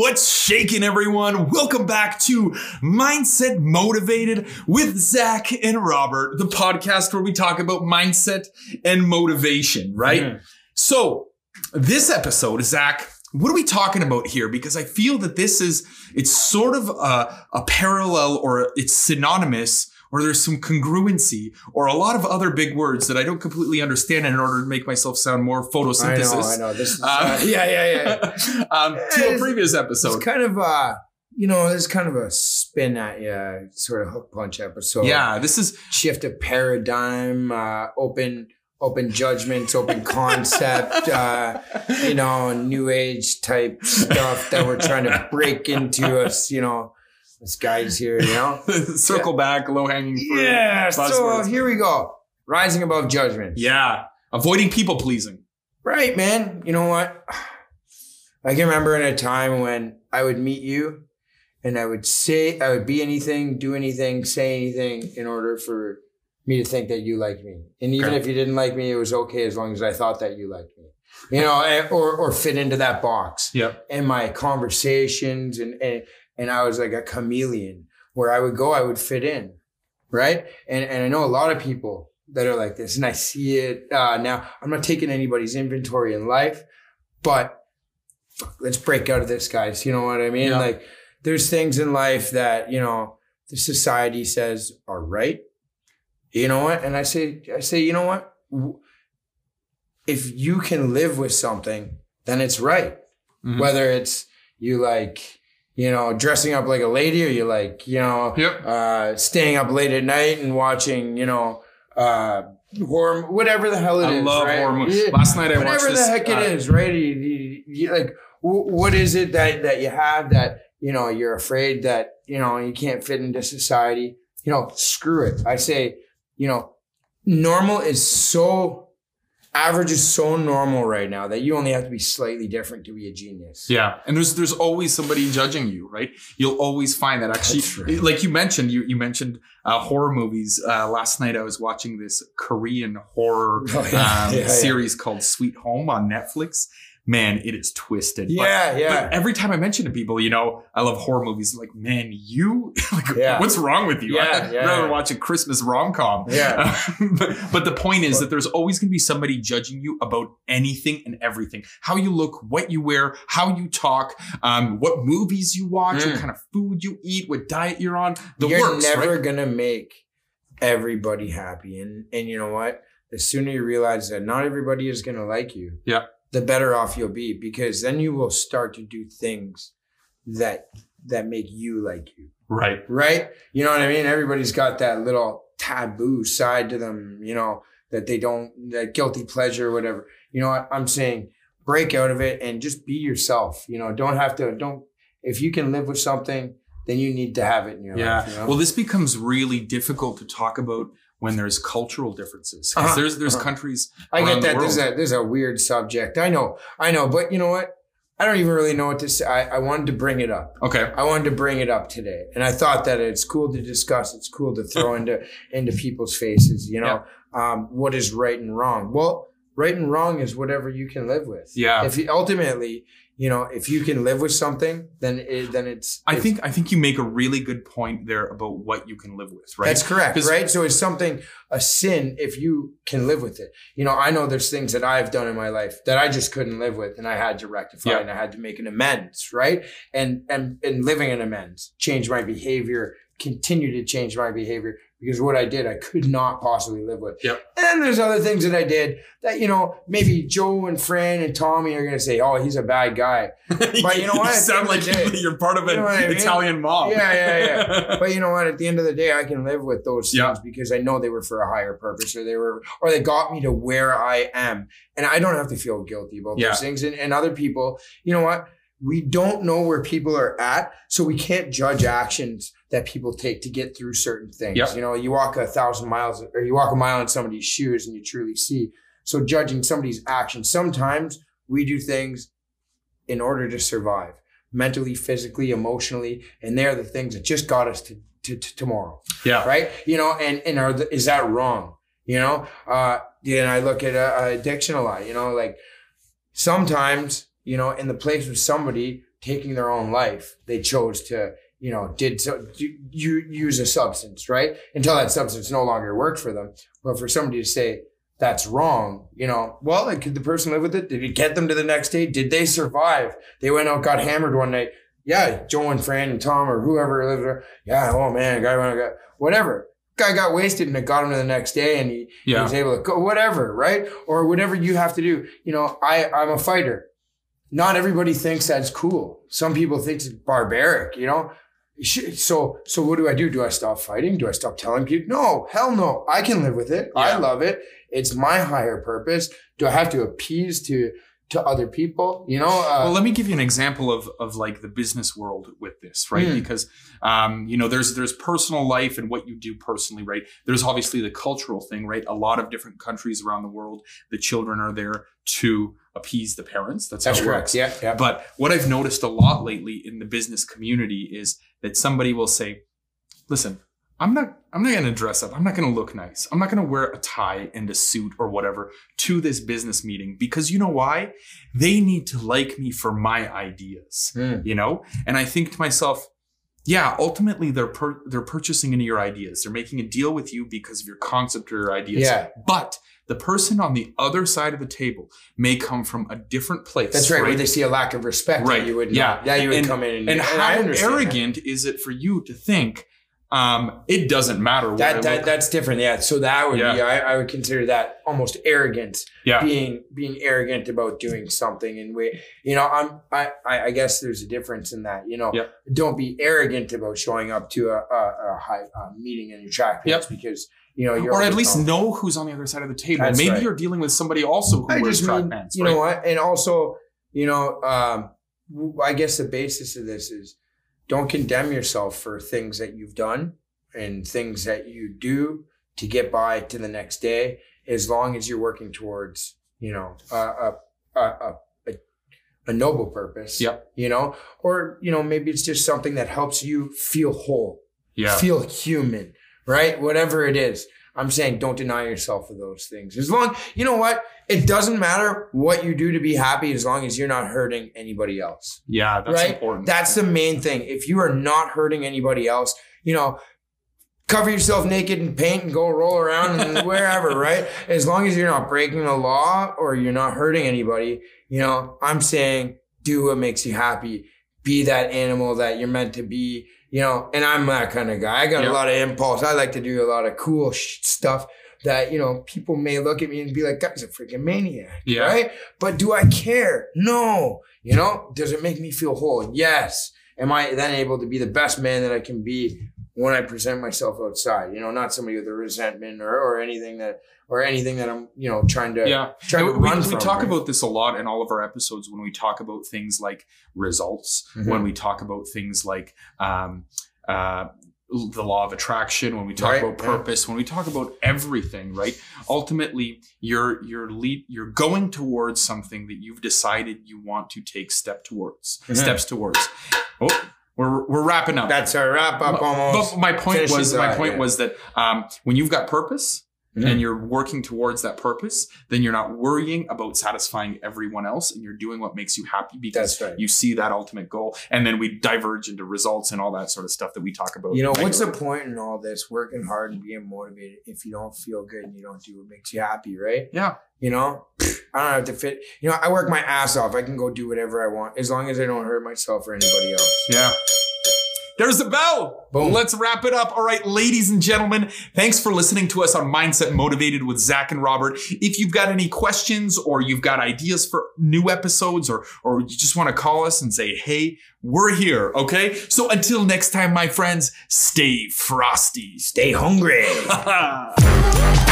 What's shaking, everyone? Welcome back to Mindset Motivated with Zach and Robert, the podcast where we talk about mindset and motivation, right? So, this episode, Zach, what are we talking about here? Because I feel that this is, it's sort of a, a parallel or it's synonymous or there's some congruency or a lot of other big words that I don't completely understand in order to make myself sound more photosynthesis. I know, I know. This is, Uh, yeah, yeah, yeah. um, to a It's- previous It's episode. kind of, uh, you know, it's kind of a spin at you, sort of hook punch episode. yeah, this is Shift of paradigm, uh, open, open judgments, open concept, uh, you know, new age type stuff that we're trying to break into us, you know, this guy's here, you know? circle back, low hanging fruit. Yeah. So buzzwords. here we go. Rising above judgment. Yeah, avoiding people pleasing. Right, man. You know what? I can remember in a time when I would meet you and I would say, I would be anything, do anything, say anything in order for me to think that you liked me. And even Okay. if you didn't like me, it was okay as long as I thought that you liked me. You know, eh, or, or fit into that box. Yep. And my conversations and, and, and I was like a chameleon where I would go, I would fit in. Right. And, and I know a lot of people that are like this and I see it uh, now. I'm not taking anybody's inventory in life, but let's break out of this, guys. You know what I mean? Yeah. Like there's things in life that, you know, the society says are right. You know what? And I say, I say, you know what? If you can live with something, then it's right. Mhm. Whether it's you like, you know, dressing up like a lady or you like, you know, Yep. uh, staying up late at night and watching, you know, uh, horror, whatever the hell it is. I love right? horror movies. Yeah. Last night I whatever watched Whatever the heck it uh, is, right? You, you, you, like, w- what is it that that you have that you know you're afraid that you know you can't fit into society? You know, screw it. I say, you know, normal is so average is so normal right now that you only have to be slightly different to be a genius. Yeah, and there's there's always somebody judging you, right? You'll always find that actually, like you mentioned, you you mentioned uh, horror movies. Uh, last night I was watching this Korean horror Oh, yeah, um, yeah, yeah. series called Sweet Home on Netflix. Man, it is twisted. But- Yeah, yeah. But every time I mention to people, you know, I love horror movies. Like, man, you, like, Yeah. what's wrong with you? Yeah, I'd yeah, rather yeah. watch a Christmas rom com. Yeah. but, but the point is that there's always going to be somebody judging you about anything and everything. How you look, what you wear, how you talk, um, what movies you watch, what Mm. kind of food you eat, what diet you're on. The you're works, never right? gonna make everybody happy and and you know what the sooner you realize that not everybody is gonna like you Yeah. The better off you'll be because then you will start to do things that that make you like you Right. right you know what i mean everybody's got that little taboo side to them you know that they don't that guilty pleasure or whatever you know what i'm saying break out of it and just be yourself you know don't have to don't if you can live with something then you need to have it in your Yeah. life you know? Well, this becomes really difficult to talk about when there's cultural differences because Uh-huh. there's there's Uh-huh. countries. I get the that. This is world. a this is a weird subject. I know, I know, but you know what? I don't even really know what to say. I, I wanted to bring it up. Okay. I wanted to bring it up today, and I thought that it's cool to discuss. It's cool to throw into into people's faces. You know, um, what is right and wrong? Well, right and wrong is whatever you can live with. Yeah. If you ultimately, you know, if you can live with something, then it, then it's. I it's- think I think you make a really good point there about what you can live with, right? That's correct right? So it's something a sin if you can live with it. You know, I know there's things that I've done in my life that I just couldn't live with, and I had to rectify, Yeah. and I had to make an amends, right? And and and living an amends, change my behavior, continue to change my behavior because what I did I could not possibly live with. Yep. And then there's other things that I did that you know maybe Joe and Fran and Tommy are gonna say, oh, he's a bad guy. But you know what? you sound like the end of the day- you're part of You an know what I mean? Italian mob. Yeah, yeah, yeah. but you know what? At the end of the day, I can live with those things because I know they were for a higher purpose, or they were, or they got me to where I am, and I don't have to feel guilty about Yeah. those things. And, and other people, you know what? We don't know where people are at, so we can't judge actions that people take to get through certain things. Yeah. You know, you walk a thousand miles, or you walk a mile in somebody's shoes, and you truly see. So judging somebody's actions, sometimes we do things in order to survive mentally, physically, emotionally, and they're the things that just got us to, to, to tomorrow, Yeah. right? You know, and and are the, is that wrong? You know, uh, and I look at uh, addiction a lot. You know, like sometimes you know, in the place with somebody taking their own life. They chose to, you know, did so you use a substance, right? Until that substance no longer worked for them. But for somebody to say that's wrong, you know, well, like, could the person live with it? Did it get them to the next day? Did they survive? They went out, got hammered one night. Yeah, Joe and Fran and Tom or whoever lived there. Yeah, oh man, guy went, got whatever guy got wasted and it got him to the next day and he, yeah. he was able to go whatever, right? Or whatever you have to do. You know, I, I'm a fighter. Not everybody thinks that's cool. Some people think it's barbaric, you know? So, so what do I do? Do I stop fighting? Do I stop telling people? No, hell no. I can live with it. Yeah. I love it. It's my higher purpose. Do I have to appease to to other people you know uh, well let me give you an example of of like the business world with this right? Mm. because um you know there's there's personal life and what you do personally right? There's obviously the cultural thing right? A lot of different countries around the world the children are there to appease the parents. That's, that's how it correct. works. Yeah, yeah. But what i've noticed a lot lately in the business community is that somebody will say listen I'm not I'm not gonna dress up. I'm not gonna look nice. I'm not gonna wear a tie and a suit or whatever to this business meeting because you know why? They need to like me for my ideas. Mm. You know? And I think to myself, yeah, ultimately they're per- they're purchasing into your ideas. They're making a deal with you because of your concept or your ideas. Yeah. But the person on the other side of the table may come from a different place. That's right, right? where they see a lack of respect. Right. You would yeah. yeah, you would and, come in and, and, and how arrogant that. is it for you to think um, it doesn't matter. that, that that's different. Yeah. So that would yeah. be, I, I, would consider that almost arrogant. Yeah. Being, being arrogant about doing something. And we, you know, I'm, I, I guess there's a difference in that, you know, yeah. don't be arrogant about showing up to a, a, a high a meeting in your track pants yep. because, you know, or at least know who's on the other side of the table. That's Maybe right. you're dealing with somebody also who I wears track mean, pants. You right? know what? And also, you know, um, I guess the basis of this is don't condemn yourself for things that you've done and things that you do to get by to the next day as long as you're working towards you know a a a, a, a noble purpose yep. you know? Or you know maybe it's just something that helps you feel whole yeah. feel human right? Whatever it is. I'm saying don't deny yourself of those things. As long you know what it doesn't matter what you do to be happy as long as you're not hurting anybody else. Yeah, that's right? important. That's the main thing. If you are not hurting anybody else, you know, cover yourself naked and paint and go roll around and wherever, right? As long as you're not breaking the law or you're not hurting anybody, you know, I'm saying do what makes you happy. Be that animal that you're meant to be, you know, and I'm that kind of guy. I got yep. a lot of impulse. I like to do a lot of cool sh- stuff that, you know, people may look at me and be like, guy's a freaking maniac. Yeah. Right. But do I care? No. You know, does it make me feel whole? Yes. Am I then able to be the best man that I can be when I present myself outside? You know, not somebody with a resentment or, or anything that, or anything that I'm, you know, trying to, yeah. trying to we, we, from, talk right? about this a lot in all of our episodes when we talk about things like results, Mm-hmm. when we talk about things like, um, uh, the law of attraction when we talk Right, about yeah. purpose when we talk about everything right ultimately you're you're lead you're going towards something that you've decided you want to take step towards Mhm. steps towards oh we're we're wrapping up That's our wrap up almost. but my point Finish was my point yeah. was that um, when you've got purpose Mhm. and you're working towards that purpose, then you're not worrying about satisfying everyone else, and you're doing what makes you happy because right. you see that ultimate goal. And then we diverge into results and all that sort of stuff that we talk about. You know, what's the point in all this working hard and being motivated if you don't feel good and you don't do what makes you happy, right? Yeah, You know, I don't have to fit. You know, I work my ass off. I can go do whatever I want as long as I don't hurt myself or anybody else. yeah. There's the bell. Boom. Let's wrap it up. All right, ladies and gentlemen, thanks for listening to us on Mindset Motivated with Zach and Robert. If you've got any questions or you've got ideas for new episodes or, or you just want to call us and say, hey, we're here. Okay. So until next time, my friends, stay frosty. Stay hungry.